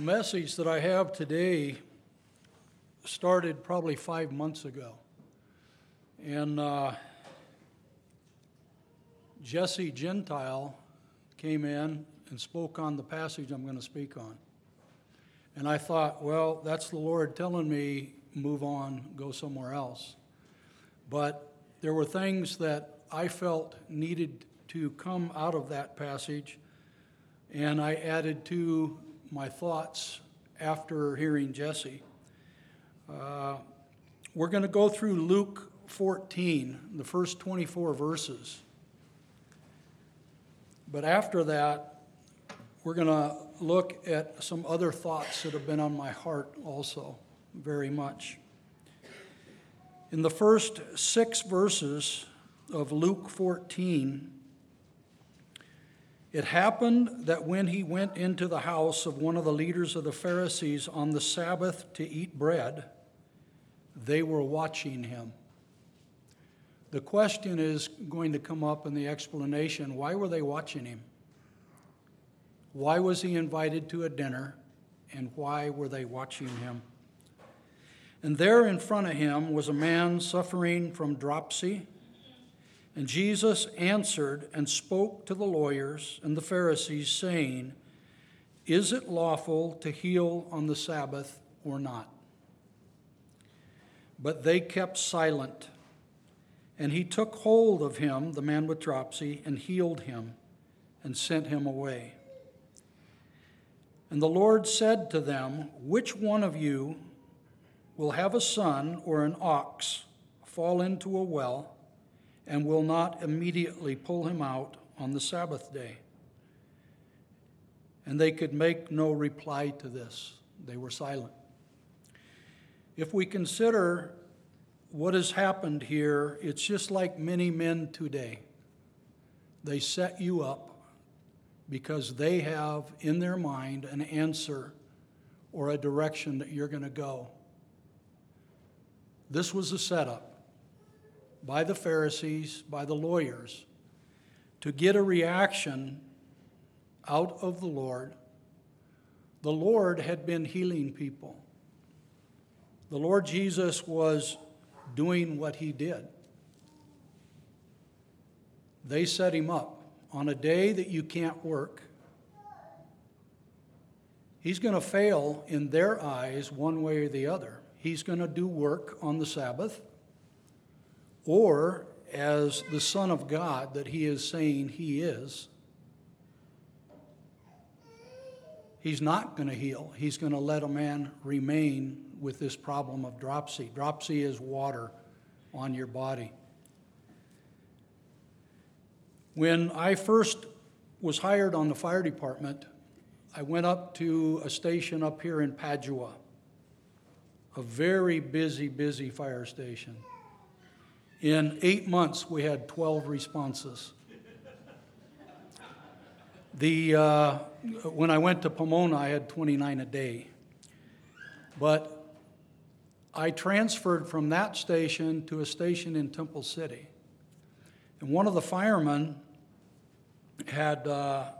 The message that I have today started probably five months ago. And uh, Jesse Gentile came in and spoke on the passage I'm going to speak on. And I thought, well, that's the Lord telling me, move on, go somewhere else. But there were things that I felt needed to come out of that passage, and I added to my thoughts after hearing Jesse. Uh, we're going to go through Luke 14, the first 24 verses. But after that, we're going to look at some other thoughts that have been on my heart also very much. In the first six verses of Luke 14, it happened that when he went into the house of one of the leaders of the Pharisees on the Sabbath to eat bread, they were watching him. The question is going to come up in the explanation why were they watching him? Why was he invited to a dinner? And why were they watching him? And there in front of him was a man suffering from dropsy. And Jesus answered and spoke to the lawyers and the Pharisees, saying, Is it lawful to heal on the Sabbath or not? But they kept silent. And he took hold of him, the man with dropsy, and healed him and sent him away. And the Lord said to them, Which one of you will have a son or an ox fall into a well and will not immediately pull him out on the Sabbath day? And they could make no reply to this. They were silent. If we consider what has happened here, it's just like many men today. They set you up because they have in their mind an answer or a direction that you're going to go. This was a setup by the Pharisees, by the lawyers, to get a reaction out of the Lord. The Lord had been healing people. The Lord Jesus was doing what he did. They set him up on a day that you can't work. He's going to fail in their eyes one way or the other. He's going to do work on the Sabbath, or as the Son of God that he is saying he is, he's not going to heal. He's going to let a man remain with this problem of dropsy. Dropsy is water on your body. When I first was hired on the fire department, I went up to a station up here in Padua, a very busy, busy fire station. In eight months, we had 12 responses. The, uh, when I went to Pomona, I had 29 a day. But I transferred from that station to a station in Temple City. And one of the firemen had uh,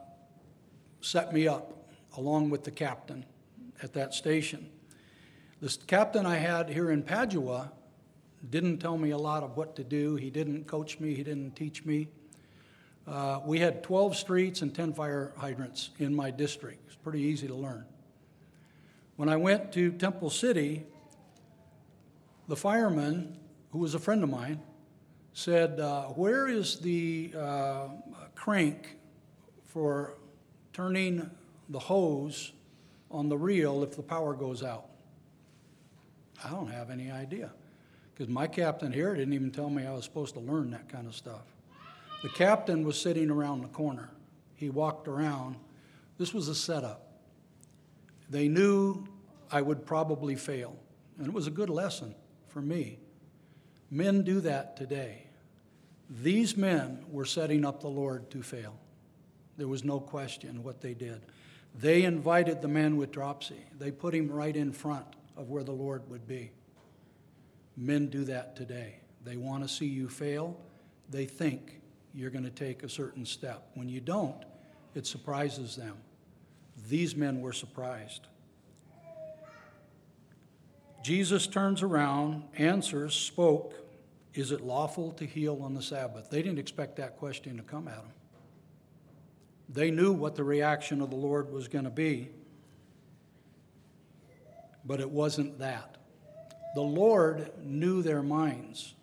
set me up along with the captain at that station. The captain I had here in Padua didn't tell me a lot of what to do. He didn't coach me, he didn't teach me. Uh, we had 12 streets and 10 fire hydrants in my district. It's pretty easy to learn. When I went to Temple City, the fireman, who was a friend of mine, said, uh, Where is the uh, crank for turning the hose on the reel if the power goes out? I don't have any idea. Because my captain here didn't even tell me I was supposed to learn that kind of stuff. The captain was sitting around the corner. He walked around. This was a setup. They knew I would probably fail, and it was a good lesson for me. Men do that today. These men were setting up the Lord to fail. There was no question what they did. They invited the man with dropsy, they put him right in front of where the Lord would be. Men do that today. They want to see you fail. They think you're going to take a certain step. When you don't, it surprises them. These men were surprised. Jesus turns around, answers, spoke, Is it lawful to heal on the Sabbath? They didn't expect that question to come at them. They knew what the reaction of the Lord was going to be, but it wasn't that. The Lord knew their minds,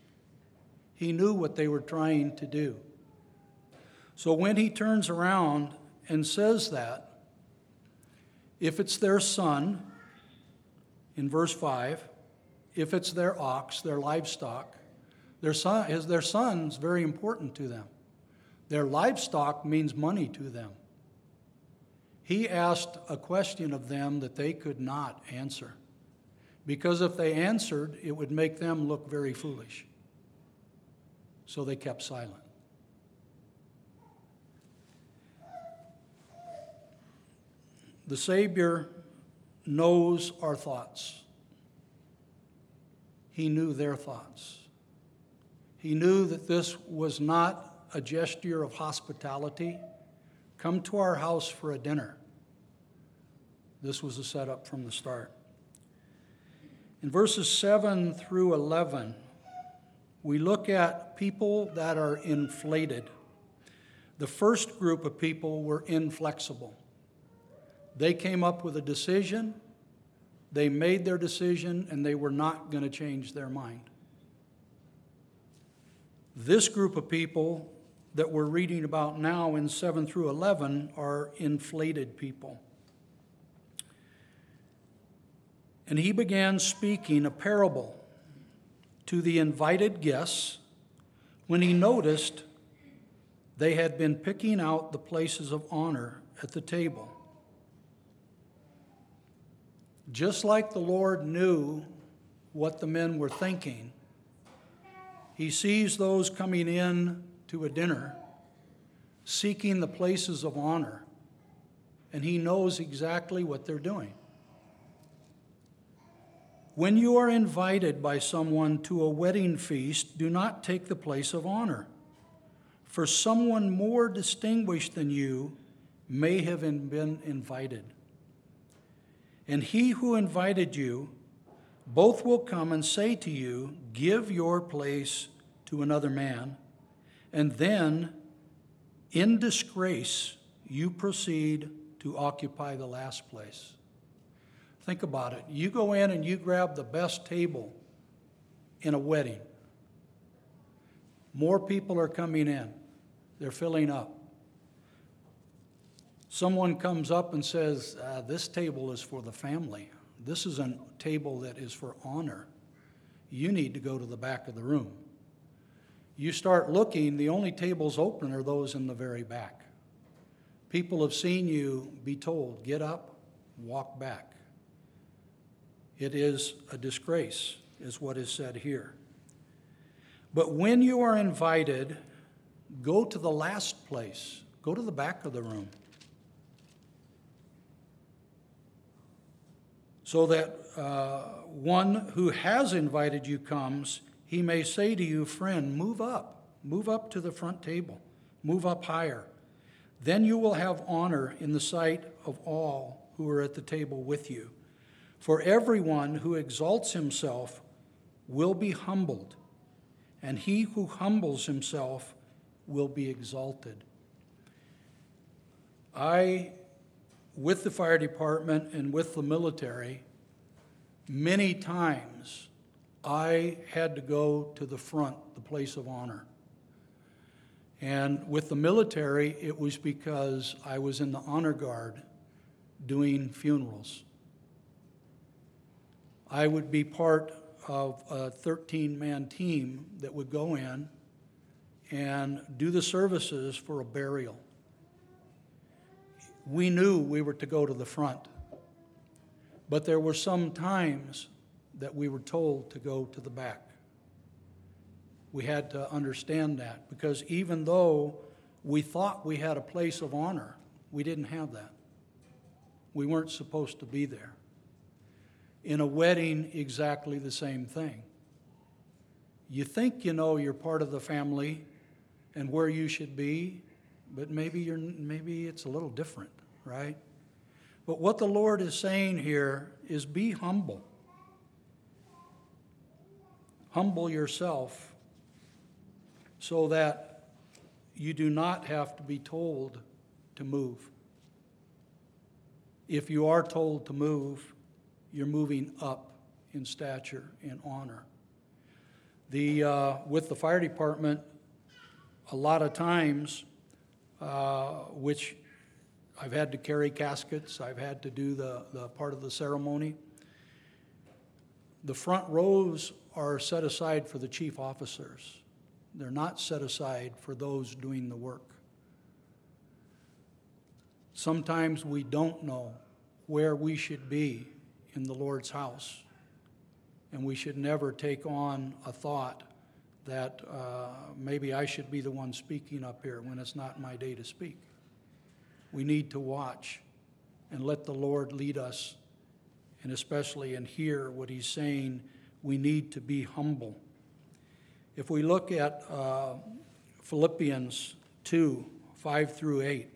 He knew what they were trying to do. So when He turns around and says that, if it's their son, in verse 5, if it's their ox, their livestock, their son, is their son's very important to them. Their livestock means money to them. He asked a question of them that they could not answer. Because if they answered, it would make them look very foolish. So they kept silent. The Savior knows our thoughts. He knew their thoughts. He knew that this was not a gesture of hospitality. Come to our house for a dinner. This was a setup from the start. In verses 7 through 11, we look at people that are inflated. The first group of people were inflexible. They came up with a decision, they made their decision, and they were not going to change their mind. This group of people that we're reading about now in 7 through 11 are inflated people. And he began speaking a parable to the invited guests when he noticed they had been picking out the places of honor at the table. Just like the Lord knew what the men were thinking, he sees those coming in to a dinner seeking the places of honor, and he knows exactly what they're doing. When you are invited by someone to a wedding feast, do not take the place of honor, for someone more distinguished than you may have been invited. And he who invited you, both will come and say to you, Give your place to another man, and then, in disgrace, you proceed to occupy the last place. Think about it. You go in and you grab the best table in a wedding. More people are coming in, they're filling up. Someone comes up and says, uh, This table is for the family. This is a table that is for honor. You need to go to the back of the room. You start looking, the only tables open are those in the very back. People have seen you be told, Get up, walk back. It is a disgrace, is what is said here. But when you are invited, go to the last place, go to the back of the room. so that uh, one who has invited you comes, he may say to you, Friend, move up, move up to the front table, move up higher. Then you will have honor in the sight of all who are at the table with you. For everyone who exalts himself will be humbled, and he who humbles himself will be exalted. I with the fire department and with the military, many times I had to go to the front, the place of honor. And with the military, it was because I was in the honor guard doing funerals. I would be part of a 13 man team that would go in and do the services for a burial we knew we were to go to the front. But there were some times that we were told to go to the back. We had to understand that because even though we thought we had a place of honor, we didn't have that. We weren't supposed to be there. In a wedding, exactly the same thing. You think you know you're part of the family and where you should be, but maybe you're maybe it's a little different, right? But what the Lord is saying here is be humble. humble yourself so that you do not have to be told to move. If you are told to move, you're moving up in stature and honor. The, uh, with the fire department, a lot of times, uh, which I've had to carry caskets, I've had to do the, the part of the ceremony. The front rows are set aside for the chief officers. They're not set aside for those doing the work. Sometimes we don't know where we should be in the Lord's house, and we should never take on a thought that uh, maybe I should be the one speaking up here when it's not my day to speak. We need to watch and let the Lord lead us, and especially and hear what He's saying. We need to be humble. If we look at uh, Philippians 2 5 through 8,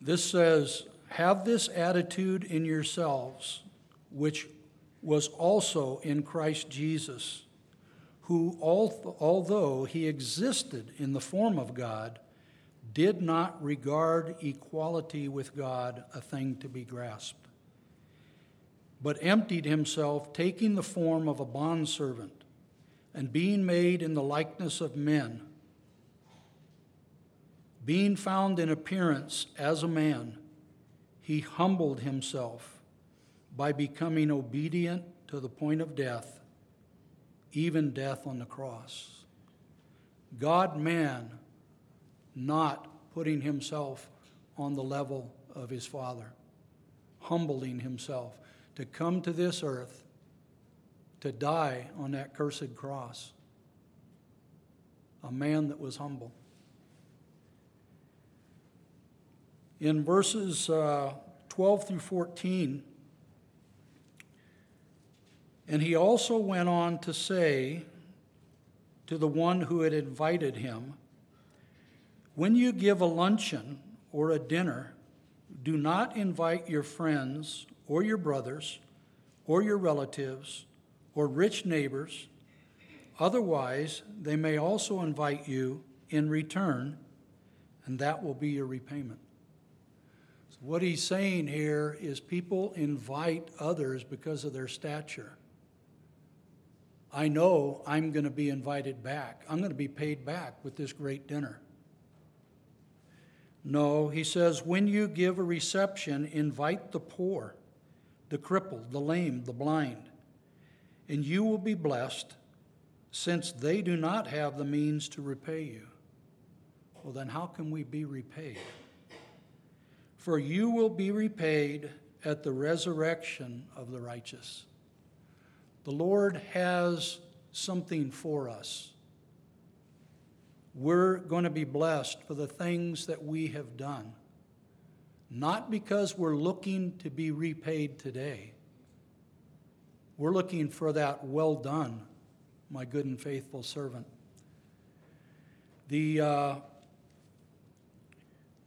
this says, Have this attitude in yourselves, which was also in Christ Jesus, who, although he existed in the form of God, did not regard equality with God a thing to be grasped, but emptied himself, taking the form of a bondservant, and being made in the likeness of men. Being found in appearance as a man, he humbled himself by becoming obedient to the point of death, even death on the cross. God man not putting himself on the level of his Father, humbling himself to come to this earth to die on that cursed cross. A man that was humble. In verses uh, 12 through 14, and he also went on to say to the one who had invited him, When you give a luncheon or a dinner, do not invite your friends or your brothers or your relatives or rich neighbors. Otherwise, they may also invite you in return, and that will be your repayment. What he's saying here is people invite others because of their stature. I know I'm going to be invited back. I'm going to be paid back with this great dinner. No, he says, when you give a reception, invite the poor, the crippled, the lame, the blind, and you will be blessed, since they do not have the means to repay you. Well, then, how can we be repaid? For you will be repaid at the resurrection of the righteous. The Lord has something for us. We're going to be blessed for the things that we have done, not because we're looking to be repaid today. We're looking for that well done, my good and faithful servant. The, uh,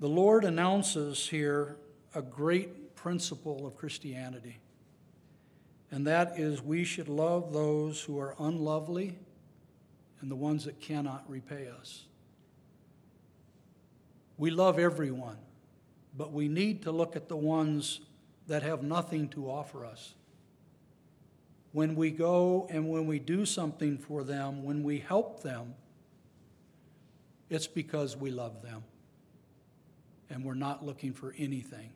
the Lord announces here a great principle of Christianity and that is we should love those who are unlovely and the ones that cannot repay us. We love everyone, but we need to look at the ones that have nothing to offer us. When we go and when we do something for them, when we help them, it's because we love them and we're not looking for anything.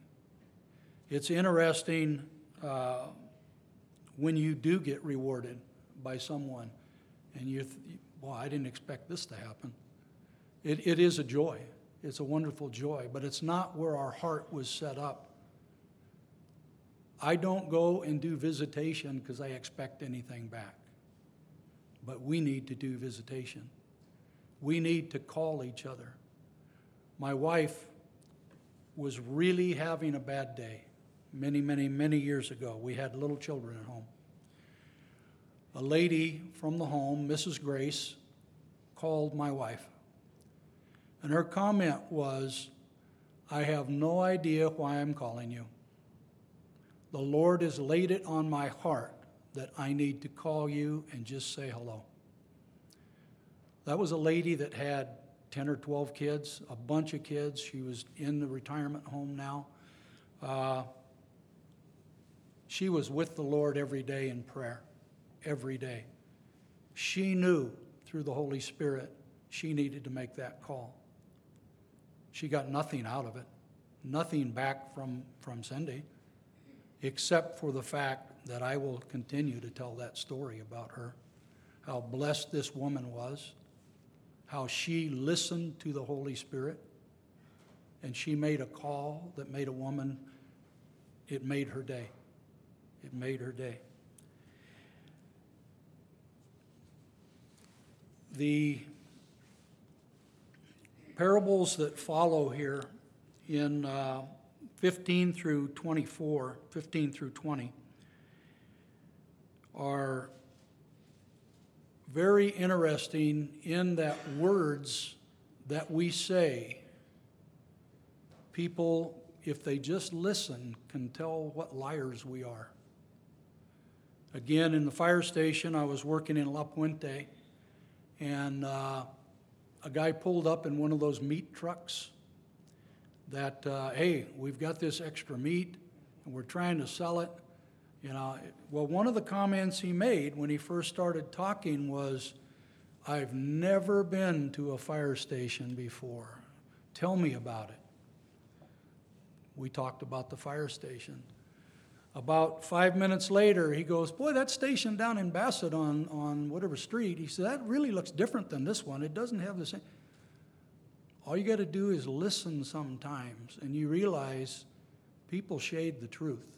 It's interesting. Uh, when you do get rewarded by someone and you, th- well, I didn't expect this to happen. It, it is a joy. It's a wonderful joy, but it's not where our heart was set up. I don't go and do visitation because I expect anything back. But we need to do visitation. We need to call each other. My wife was really having a bad day many, many, many years ago. We had little children at home. A lady from the home, Mrs. Grace, called my wife. And her comment was, I have no idea why I'm calling you. The Lord has laid it on my heart that I need to call you and just say hello. That was a lady that had 10 or 12 kids, a bunch of kids. She was in the retirement home now. Uh, she was with the Lord every day in prayer, every day. She knew through the Holy Spirit she needed to make that call. She got nothing out of it, nothing back from, from Cindy, except for the fact that I will continue to tell that story about her, how blessed this woman was, how she listened to the Holy Spirit, and she made a call that made a woman, it made her day. It made her day. The parables that follow here in uh, 15 through 24, 15 through 20, are very interesting in that words that we say, people, if they just listen, can tell what liars we are. Again, in the fire station, I was working in La Puente, and uh, a guy pulled up in one of those meat trucks that, uh, hey, we've got this extra meat and we're trying to sell it. You uh, know, well, one of the comments he made when he first started talking was, I've never been to a fire station before. Tell me about it. We talked about the fire station. About five minutes later, he goes, Boy, that station down in Bassett on, on whatever street, he said, That really looks different than this one. It doesn't have the same. All you got to do is listen sometimes, and you realize people shade the truth.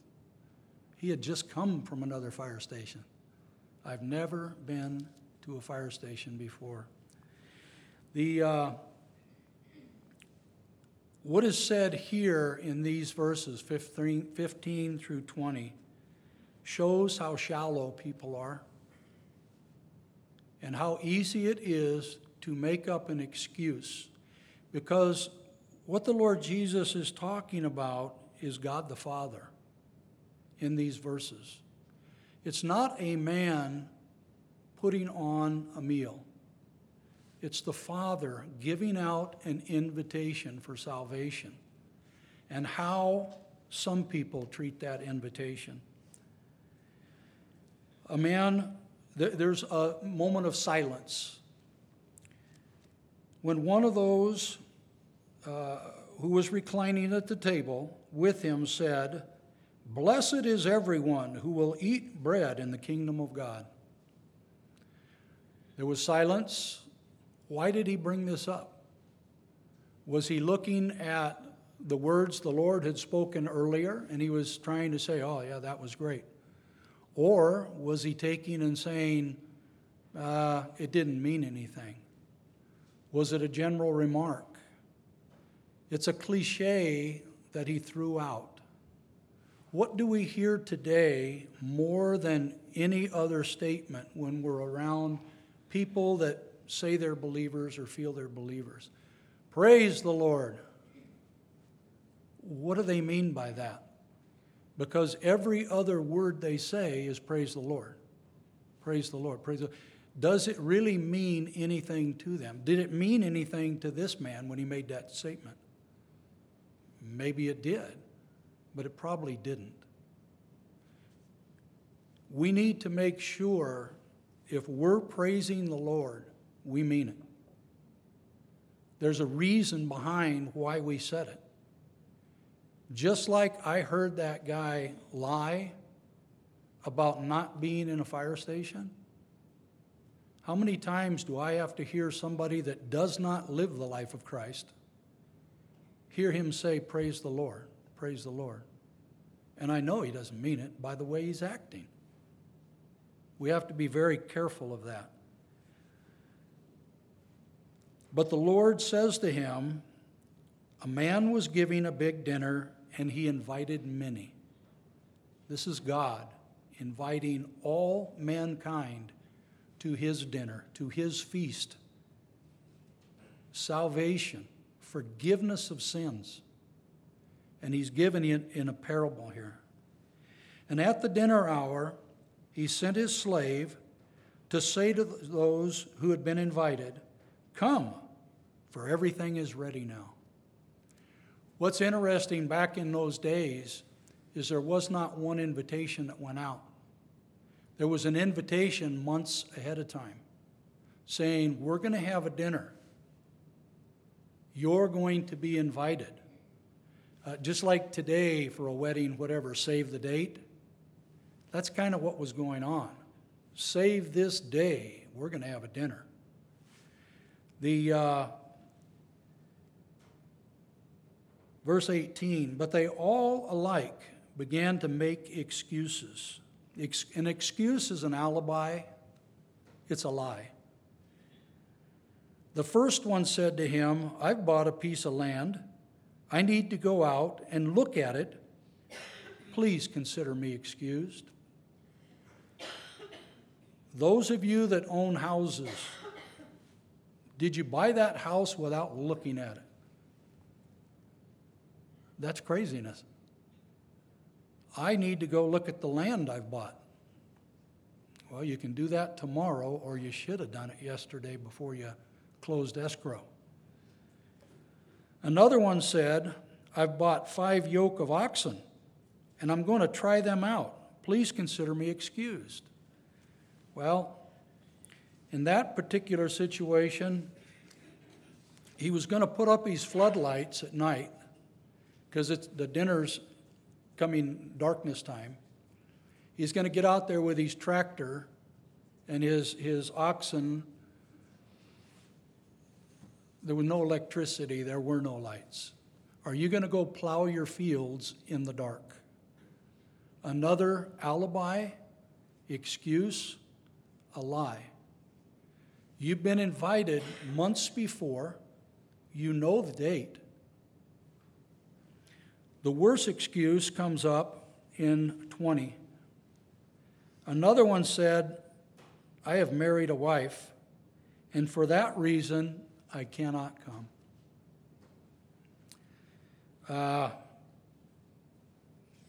He had just come from another fire station. I've never been to a fire station before. The, uh, what is said here in these verses, 15, 15 through 20, shows how shallow people are and how easy it is to make up an excuse. Because what the Lord Jesus is talking about is God the Father in these verses. It's not a man putting on a meal. It's the Father giving out an invitation for salvation and how some people treat that invitation. A man, there's a moment of silence. When one of those uh, who was reclining at the table with him said, Blessed is everyone who will eat bread in the kingdom of God. There was silence. Why did he bring this up? Was he looking at the words the Lord had spoken earlier and he was trying to say, oh, yeah, that was great? Or was he taking and saying, uh, it didn't mean anything? Was it a general remark? It's a cliche that he threw out. What do we hear today more than any other statement when we're around people that say they're believers or feel they're believers. Praise the Lord. What do they mean by that? Because every other word they say is praise the Lord. Praise the Lord. Praise the Lord. Does it really mean anything to them? Did it mean anything to this man when he made that statement? Maybe it did, but it probably didn't. We need to make sure if we're praising the Lord, we mean it. There's a reason behind why we said it. Just like I heard that guy lie about not being in a fire station, how many times do I have to hear somebody that does not live the life of Christ hear him say, Praise the Lord, praise the Lord? And I know he doesn't mean it by the way he's acting. We have to be very careful of that. But the Lord says to him, A man was giving a big dinner, and he invited many. This is God inviting all mankind to his dinner, to his feast. Salvation, forgiveness of sins. And he's given it in a parable here. And at the dinner hour, he sent his slave to say to those who had been invited, Come, for everything is ready now. What's interesting back in those days is there was not one invitation that went out. There was an invitation months ahead of time saying, We're going to have a dinner. You're going to be invited. Uh, just like today for a wedding, whatever, save the date. That's kind of what was going on. Save this day, we're going to have a dinner. The uh, verse 18, but they all alike began to make excuses. Ex- an excuse is an alibi, it's a lie. The first one said to him, I've bought a piece of land. I need to go out and look at it. Please consider me excused. Those of you that own houses, did you buy that house without looking at it? That's craziness. I need to go look at the land I've bought. Well, you can do that tomorrow, or you should have done it yesterday before you closed escrow. Another one said, I've bought five yoke of oxen, and I'm going to try them out. Please consider me excused. Well, in that particular situation, he was going to put up his floodlights at night because it's the dinner's coming darkness time. He's going to get out there with his tractor and his, his oxen. There was no electricity, there were no lights. Are you going to go plow your fields in the dark? Another alibi, excuse, a lie. You've been invited months before, you know the date. The worst excuse comes up in 20. Another one said, I have married a wife, and for that reason I cannot come. Uh,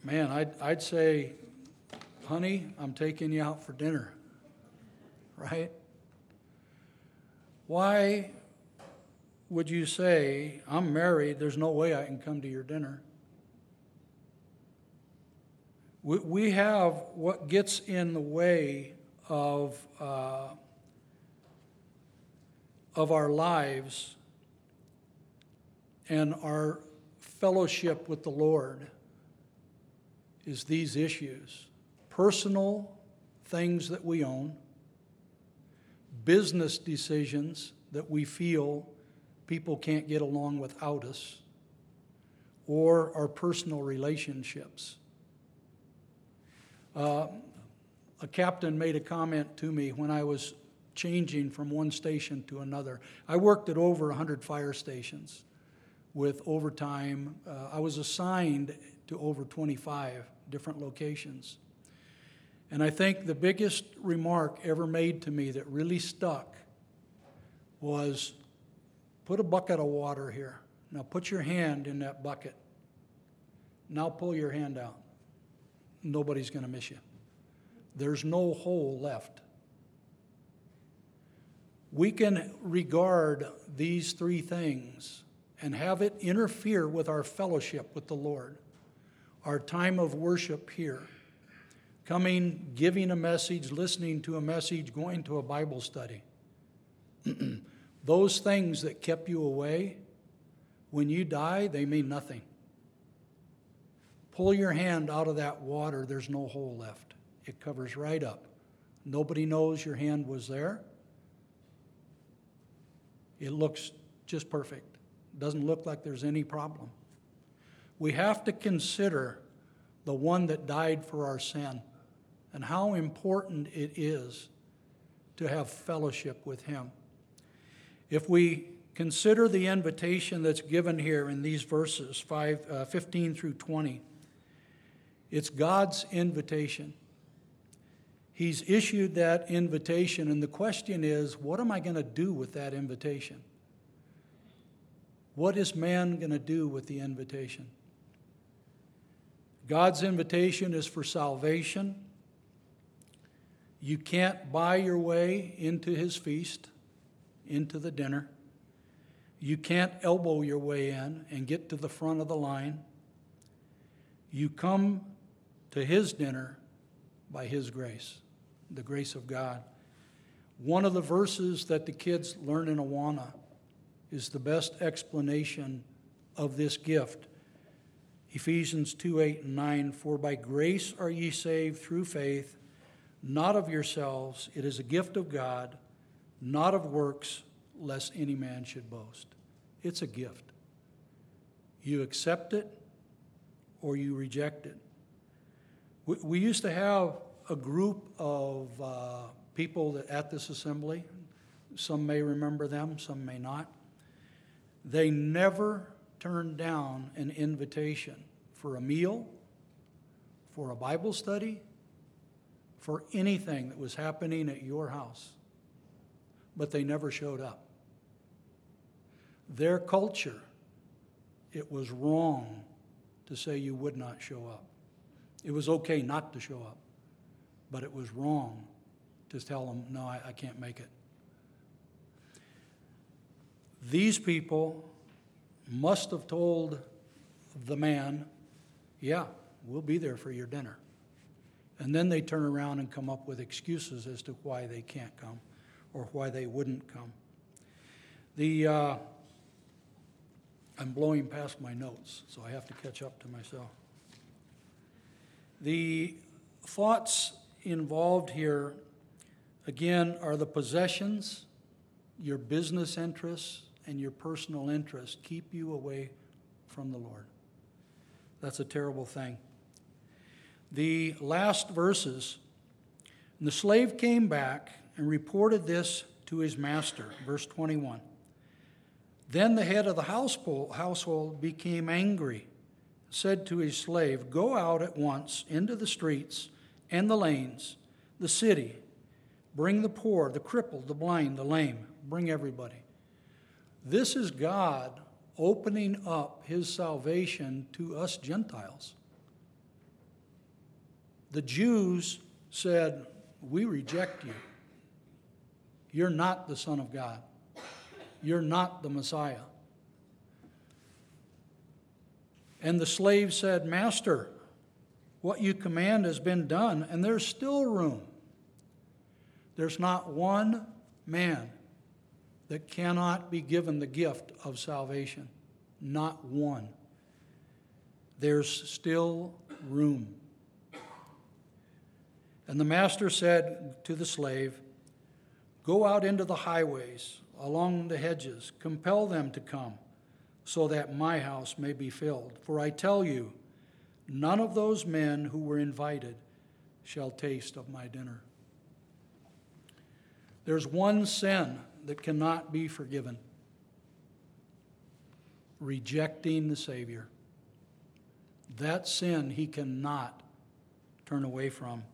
man, I'd, I'd say, honey, I'm taking you out for dinner, right? Why would you say, I'm married, there's no way I can come to your dinner? We, we have what gets in the way of, uh, of our lives and our fellowship with the Lord is these issues personal things that we own, business decisions that we feel people can't get along without us, or our personal relationships. Uh, a captain made a comment to me when I was changing from one station to another. I worked at over 100 fire stations with overtime. Uh, I was assigned to over 25 different locations. And I think the biggest remark ever made to me that really stuck was put a bucket of water here. Now put your hand in that bucket. Now pull your hand out nobody's going to miss you. There's no hole left. We can regard these three things and have it interfere with our fellowship with the Lord, our time of worship here, coming, giving a message, listening to a message, going to a Bible study. Those things that kept you away, when you die, they mean nothing. Pull your hand out of that water, there's no hole left. It covers right up. Nobody knows your hand was there. It looks just perfect. Doesn't look like there's any problem. We have to consider the one that died for our sin and how important it is to have fellowship with him. If we consider the invitation that's given here in these verses 5, uh, 15 through 20, it's God's invitation. He's issued that invitation, and the question is what am I going to do with that invitation? What is man going to do with the invitation? God's invitation is for salvation. You can't buy your way into his feast, into the dinner. You can't elbow your way in and get to the front of the line. You come to his dinner by his grace, the grace of God. One of the verses that the kids learn in Awana is the best explanation of this gift. Ephesians 2 8 and 9 For by grace are ye saved through faith, not of yourselves. It is a gift of God, not of works, lest any man should boast. It's a gift. You accept it or you reject it. We, we used to have a group of uh, people that, at this assembly. Some may remember them, some may not. They never turned down an invitation for a meal, for a Bible study, for anything that was happening at your house. But they never showed up. Their culture, it was wrong to say you would not show up. It was okay not to show up, but it was wrong to tell them, no, I, I can't make it. These people must have told the man, yeah, we'll be there for your dinner. And then they turn around and come up with excuses as to why they can't come or why they wouldn't come. The, uh, I'm blowing past my notes, so I have to catch up to myself. The thoughts involved here, again, are the possessions, your business interests, and your personal interests keep you away from the Lord. That's a terrible thing. The last verses, the slave came back and reported this to his master, verse 21. Then the head of the household became angry, said to his slave, Go out at once into the streets and the lanes, the city. Bring the poor, the crippled, the blind, the lame. Bring everybody. This is God opening up his salvation to us Gentiles. The Jews said, We reject you. You're not the Son of God. You're not the Messiah. And the slave said, Master, what you command has been done, and there's still room. There's not one man that cannot be given the gift of salvation. Not one. There's still room. And the master said to the slave, Go out into the highways along the hedges, compel them to come, so that my house may be filled. For I tell you, none of those men who were invited shall taste of my dinner. There's one sin that cannot be forgiven rejecting the Savior. That sin he cannot turn away from.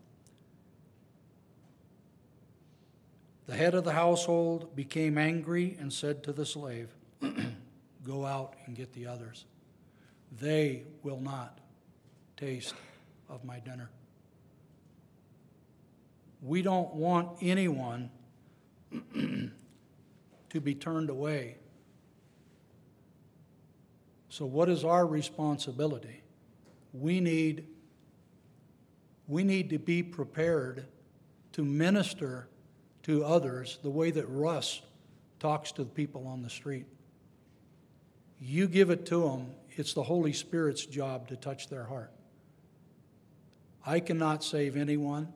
The head of the household became angry and said to the slave, Go out and get the others. They will not taste of my dinner. We don't want anyone to be turned away. So, what is our responsibility? We need, we need to be prepared to minister to others the way that Russ talks to the people on the street. You give it to them, it's the Holy Spirit's job to touch their heart. I cannot save anyone.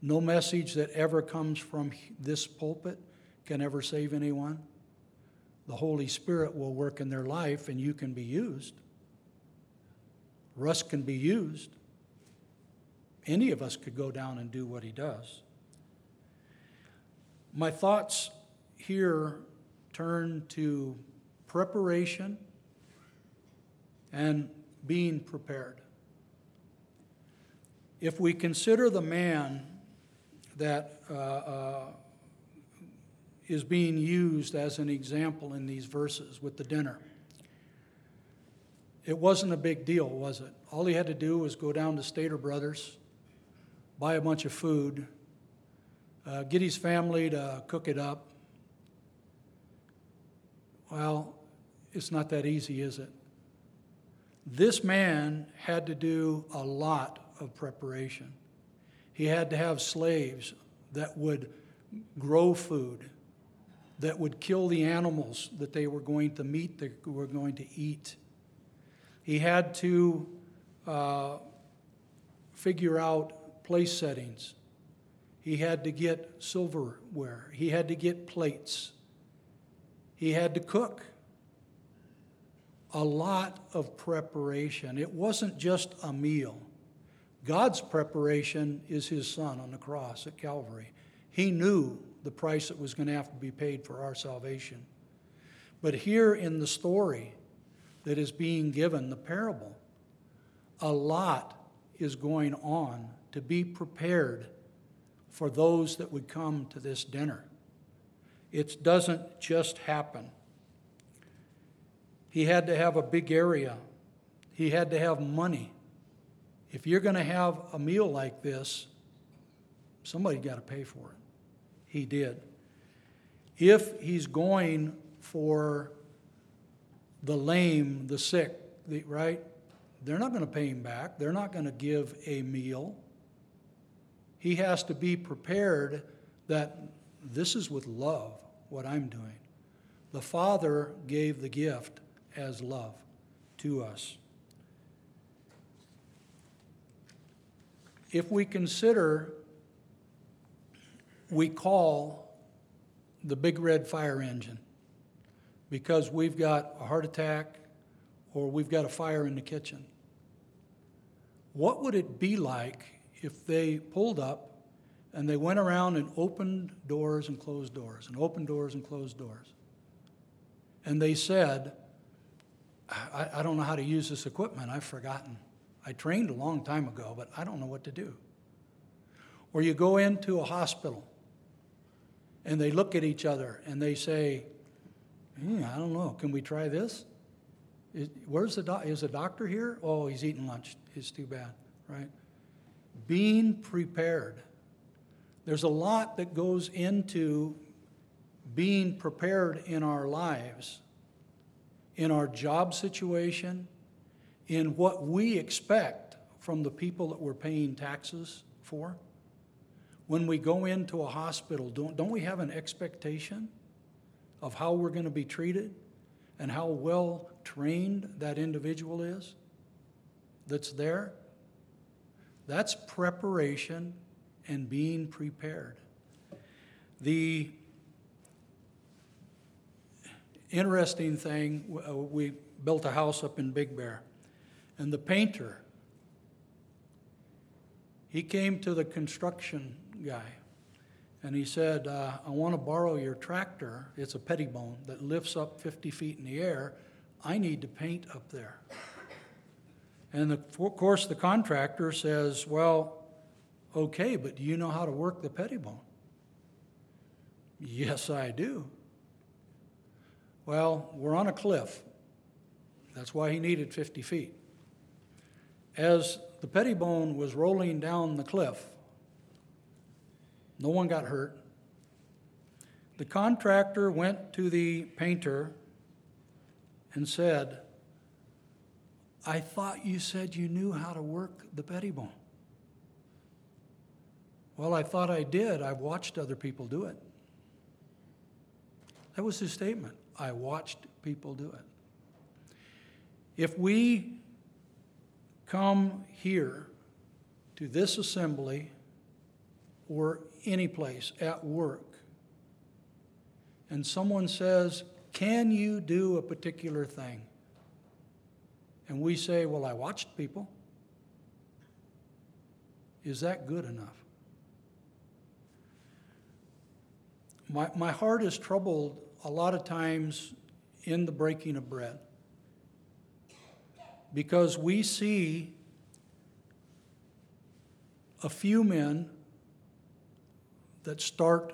No message that ever comes from this pulpit can ever save anyone. The Holy Spirit will work in their life and you can be used. Russ can be used. Any of us could go down and do what he does. My thoughts here turn to preparation and being prepared. If we consider the man that uh, uh, is being used as an example in these verses with the dinner, it wasn't a big deal, was it? All he had to do was go down to Stater Brothers, buy a bunch of food, uh, get his family to cook it up. Well, it's not that easy, is it? This man had to do a lot of preparation. He had to have slaves that would grow food, that would kill the animals that they were going to meet, that were going to eat. He had to uh, figure out place settings. He had to get silverware. He had to get plates. He had to cook. A lot of preparation. It wasn't just a meal. God's preparation is his son on the cross at Calvary. He knew the price that was going to have to be paid for our salvation. But here in the story that is being given, the parable, a lot is going on to be prepared for those that would come to this dinner. It doesn't just happen. He had to have a big area, he had to have money. If you're going to have a meal like this, somebody got to pay for it. He did. If he's going for the lame, the sick, the, right? They're not going to pay him back. They're not going to give a meal. He has to be prepared that this is with love what I'm doing. The Father gave the gift as love to us. If we consider, we call the big red fire engine because we've got a heart attack or we've got a fire in the kitchen. What would it be like if they pulled up and they went around and opened doors and closed doors and opened doors and closed doors? And they said, I, I don't know how to use this equipment, I've forgotten. I trained a long time ago, but I don't know what to do. Or you go into a hospital and they look at each other and they say, hmm, I don't know, can we try this? Is, where's the doc- is the doctor here? Oh, he's eating lunch. It's too bad, right? Being prepared. There's a lot that goes into being prepared in our lives, in our job situation, in what we expect from the people that we're paying taxes for. When we go into a hospital, don't, don't we have an expectation of how we're going to be treated and how well trained that individual is that's there? That's preparation and being prepared. The interesting thing, uh, we built a house up in Big Bear. And the painter, he came to the construction guy and he said, uh, I want to borrow your tractor. It's a pettibone that lifts up 50 feet in the air. I need to paint up there. And the, of course, the contractor says, Well, okay, but do you know how to work the pettibone? Yes, I do. Well, we're on a cliff. That's why he needed 50 feet. As the pettibone was rolling down the cliff, no one got hurt. The contractor went to the painter and said, I thought you said you knew how to work the pettibone. Well, I thought I did. I've watched other people do it. That was his statement. I watched people do it. If we come here to this assembly or any place at work and someone says, Can you do a particular thing? And we say, Well, I watched people. Is that good enough? My, my heart is troubled a lot of times in the breaking of bread because we see a few men that start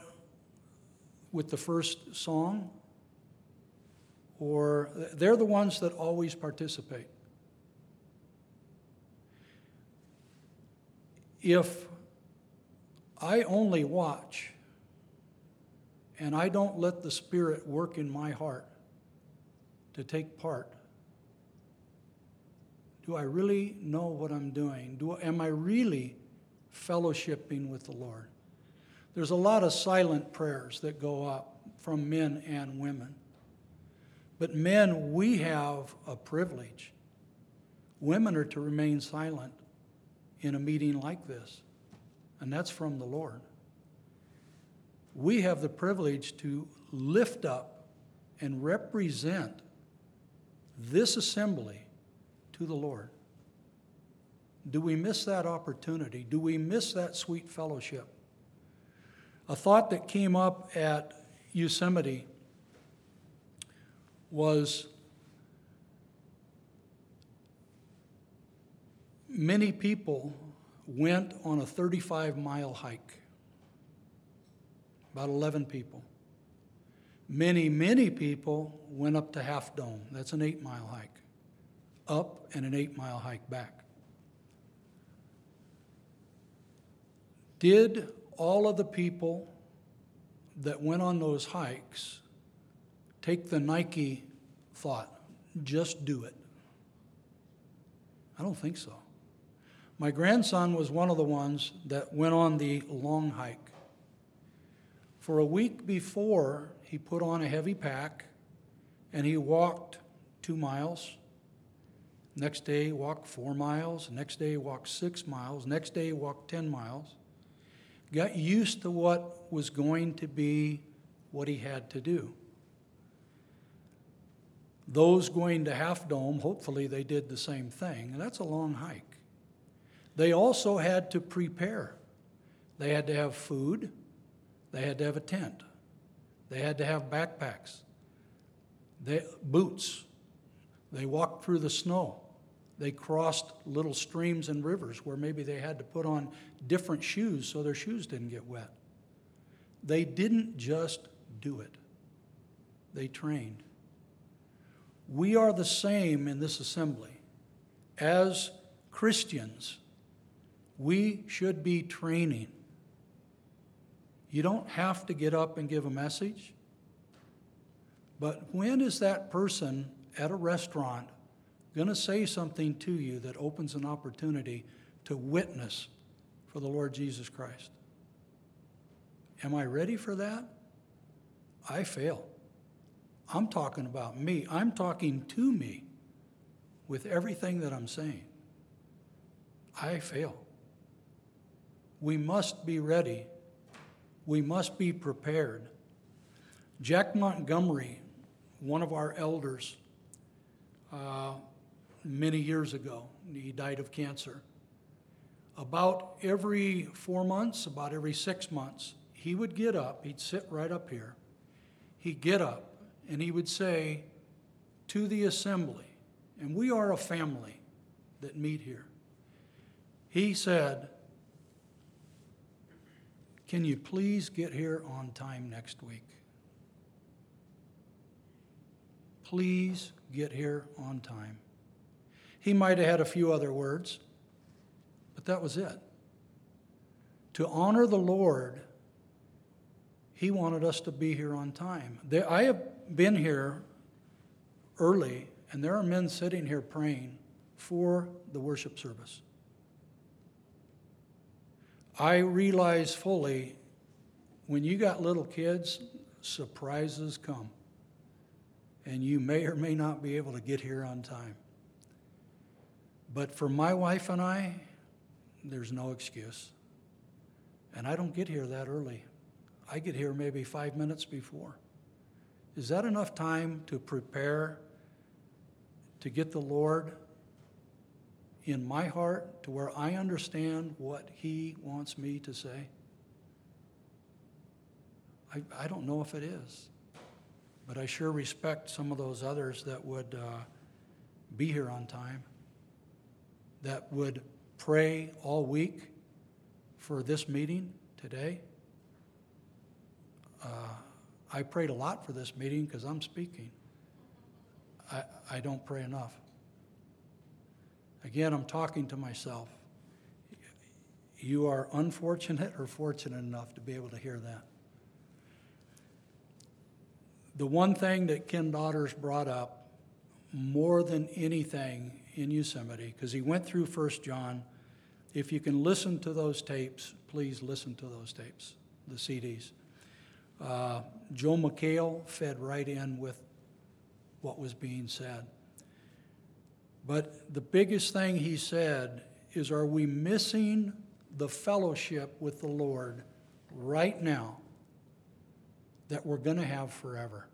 with the first song, or they're the ones that always participate. If I only watch and I don't let the Spirit work in my heart to take part, do I really know what I'm doing? Do, am I really fellowshipping with the Lord? There's a lot of silent prayers that go up from men and women. But men, we have a privilege. Women are to remain silent in a meeting like this, and that's from the Lord. We have the privilege to lift up and represent this assembly to the Lord. Do we miss that opportunity? Do we miss that sweet fellowship? A thought that came up at Yosemite was many people went on a 35 mile hike, about 11 people. Many, many people went up to Half Dome. That's an eight mile hike, up and an eight mile hike back. Did all of the people that went on those hikes take the Nike thought, just do it? I don't think so. My grandson was one of the ones that went on the long hike. For a week before, he put on a heavy pack and he walked two miles. Next day, he walked four miles. Next day, he walked six miles. Next day, he walked 10 miles got used to what was going to be what he had to do. Those going to Half Dome, hopefully they did the same thing, and that's a long hike. They also had to prepare. They had to have food, they had to have a tent, they had to have backpacks, they, boots. They walked through the snow. They crossed little streams and rivers where maybe they had to put on different shoes so their shoes didn't get wet. They didn't just do it, they trained. We are the same in this assembly. As Christians, we should be training. You don't have to get up and give a message, but when is that person at a restaurant going to say something to you that opens an opportunity to witness for the Lord Jesus Christ. Am I ready for that? I fail. I'm talking about me. I'm talking to me with everything that I'm saying. I fail. We must be ready. We must be prepared. Jack Montgomery, one of our elders, uh, many years ago. He died of cancer. About every four months, about every six months, he would get up, he'd sit right up here. He'd get up and he would say to the assembly, and we are a family that meet here. He said, Can you please get here on time next week? Please get here on time. He might have had a few other words, but that was it. To honor the Lord, He wanted us to be here on time. I have been here early, and there are men sitting here praying for the worship service. I realize fully when you got little kids, surprises come. And you may or may not be able to get here on time. But for my wife and I, there's no excuse. And I don't get here that early. I get here maybe five minutes before. Is that enough time to prepare to get the Lord in my heart to where I understand what He wants me to say? I, I don't know if it is, but I sure respect some of those others that would uh, be here on time that would pray all week for this meeting today. Uh, I prayed a lot for this meeting because I'm speaking. I, I don't pray enough. Again, I'm talking to myself. You are unfortunate or fortunate enough to be able to hear that. the one thing that Ken Daughters brought up more than anything in Yosemite, because he went through First John, if you can listen to those tapes, please listen to those tapes, the CDs. Uh, Joe McHale fed right in with what was being said. But the biggest thing he said is Are we missing the fellowship with the Lord right now that we're going to have forever?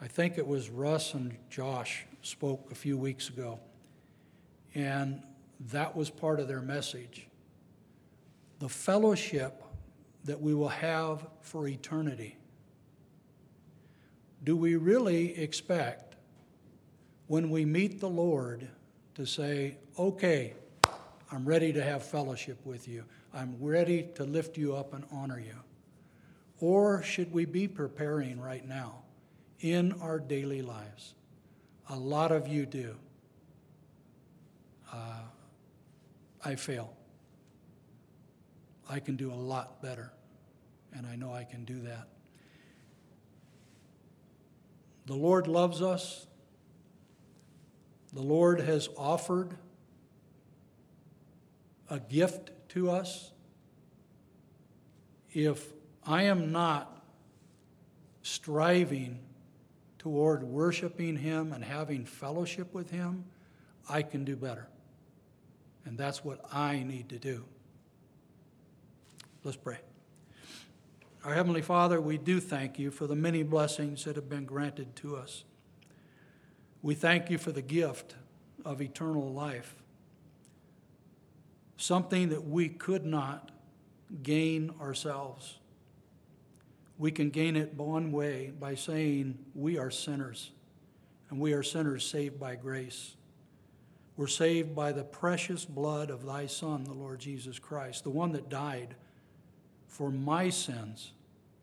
I think it was Russ and Josh spoke a few weeks ago, and that was part of their message. The fellowship that we will have for eternity. Do we really expect when we meet the Lord to say, okay, I'm ready to have fellowship with you. I'm ready to lift you up and honor you. Or should we be preparing right now in our daily lives? A lot of you do. Uh, I fail. I can do a lot better, and I know I can do that. The Lord loves us. The Lord has offered a gift to us. If I am not striving toward worshiping Him and having fellowship with Him, I can do better. And that's what I need to do. Let's pray. Our Heavenly Father, we do thank you for the many blessings that have been granted to us. We thank you for the gift of eternal life, something that we could not gain ourselves. We can gain it one way by saying we are sinners, and we are sinners saved by grace. We're saved by the precious blood of thy Son, the Lord Jesus Christ, the one that died for my sins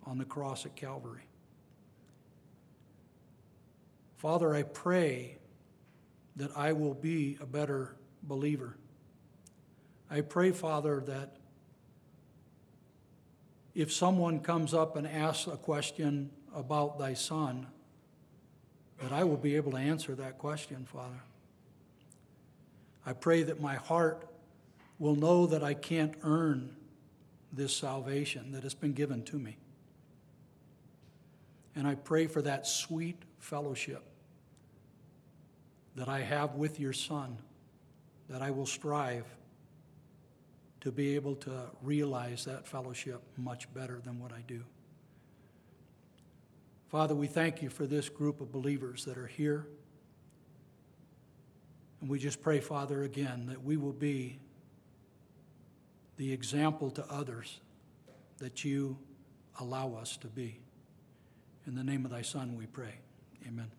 on the cross at Calvary. Father, I pray that I will be a better believer. I pray, Father, that if someone comes up and asks a question about thy son, that I will be able to answer that question, Father. I pray that my heart will know that I can't earn this salvation that has been given to me. And I pray for that sweet fellowship that I have with your Son, that I will strive to be able to realize that fellowship much better than what I do. Father, we thank you for this group of believers that are here. And we just pray, Father, again, that we will be the example to others that you allow us to be. In the name of thy Son, we pray. Amen.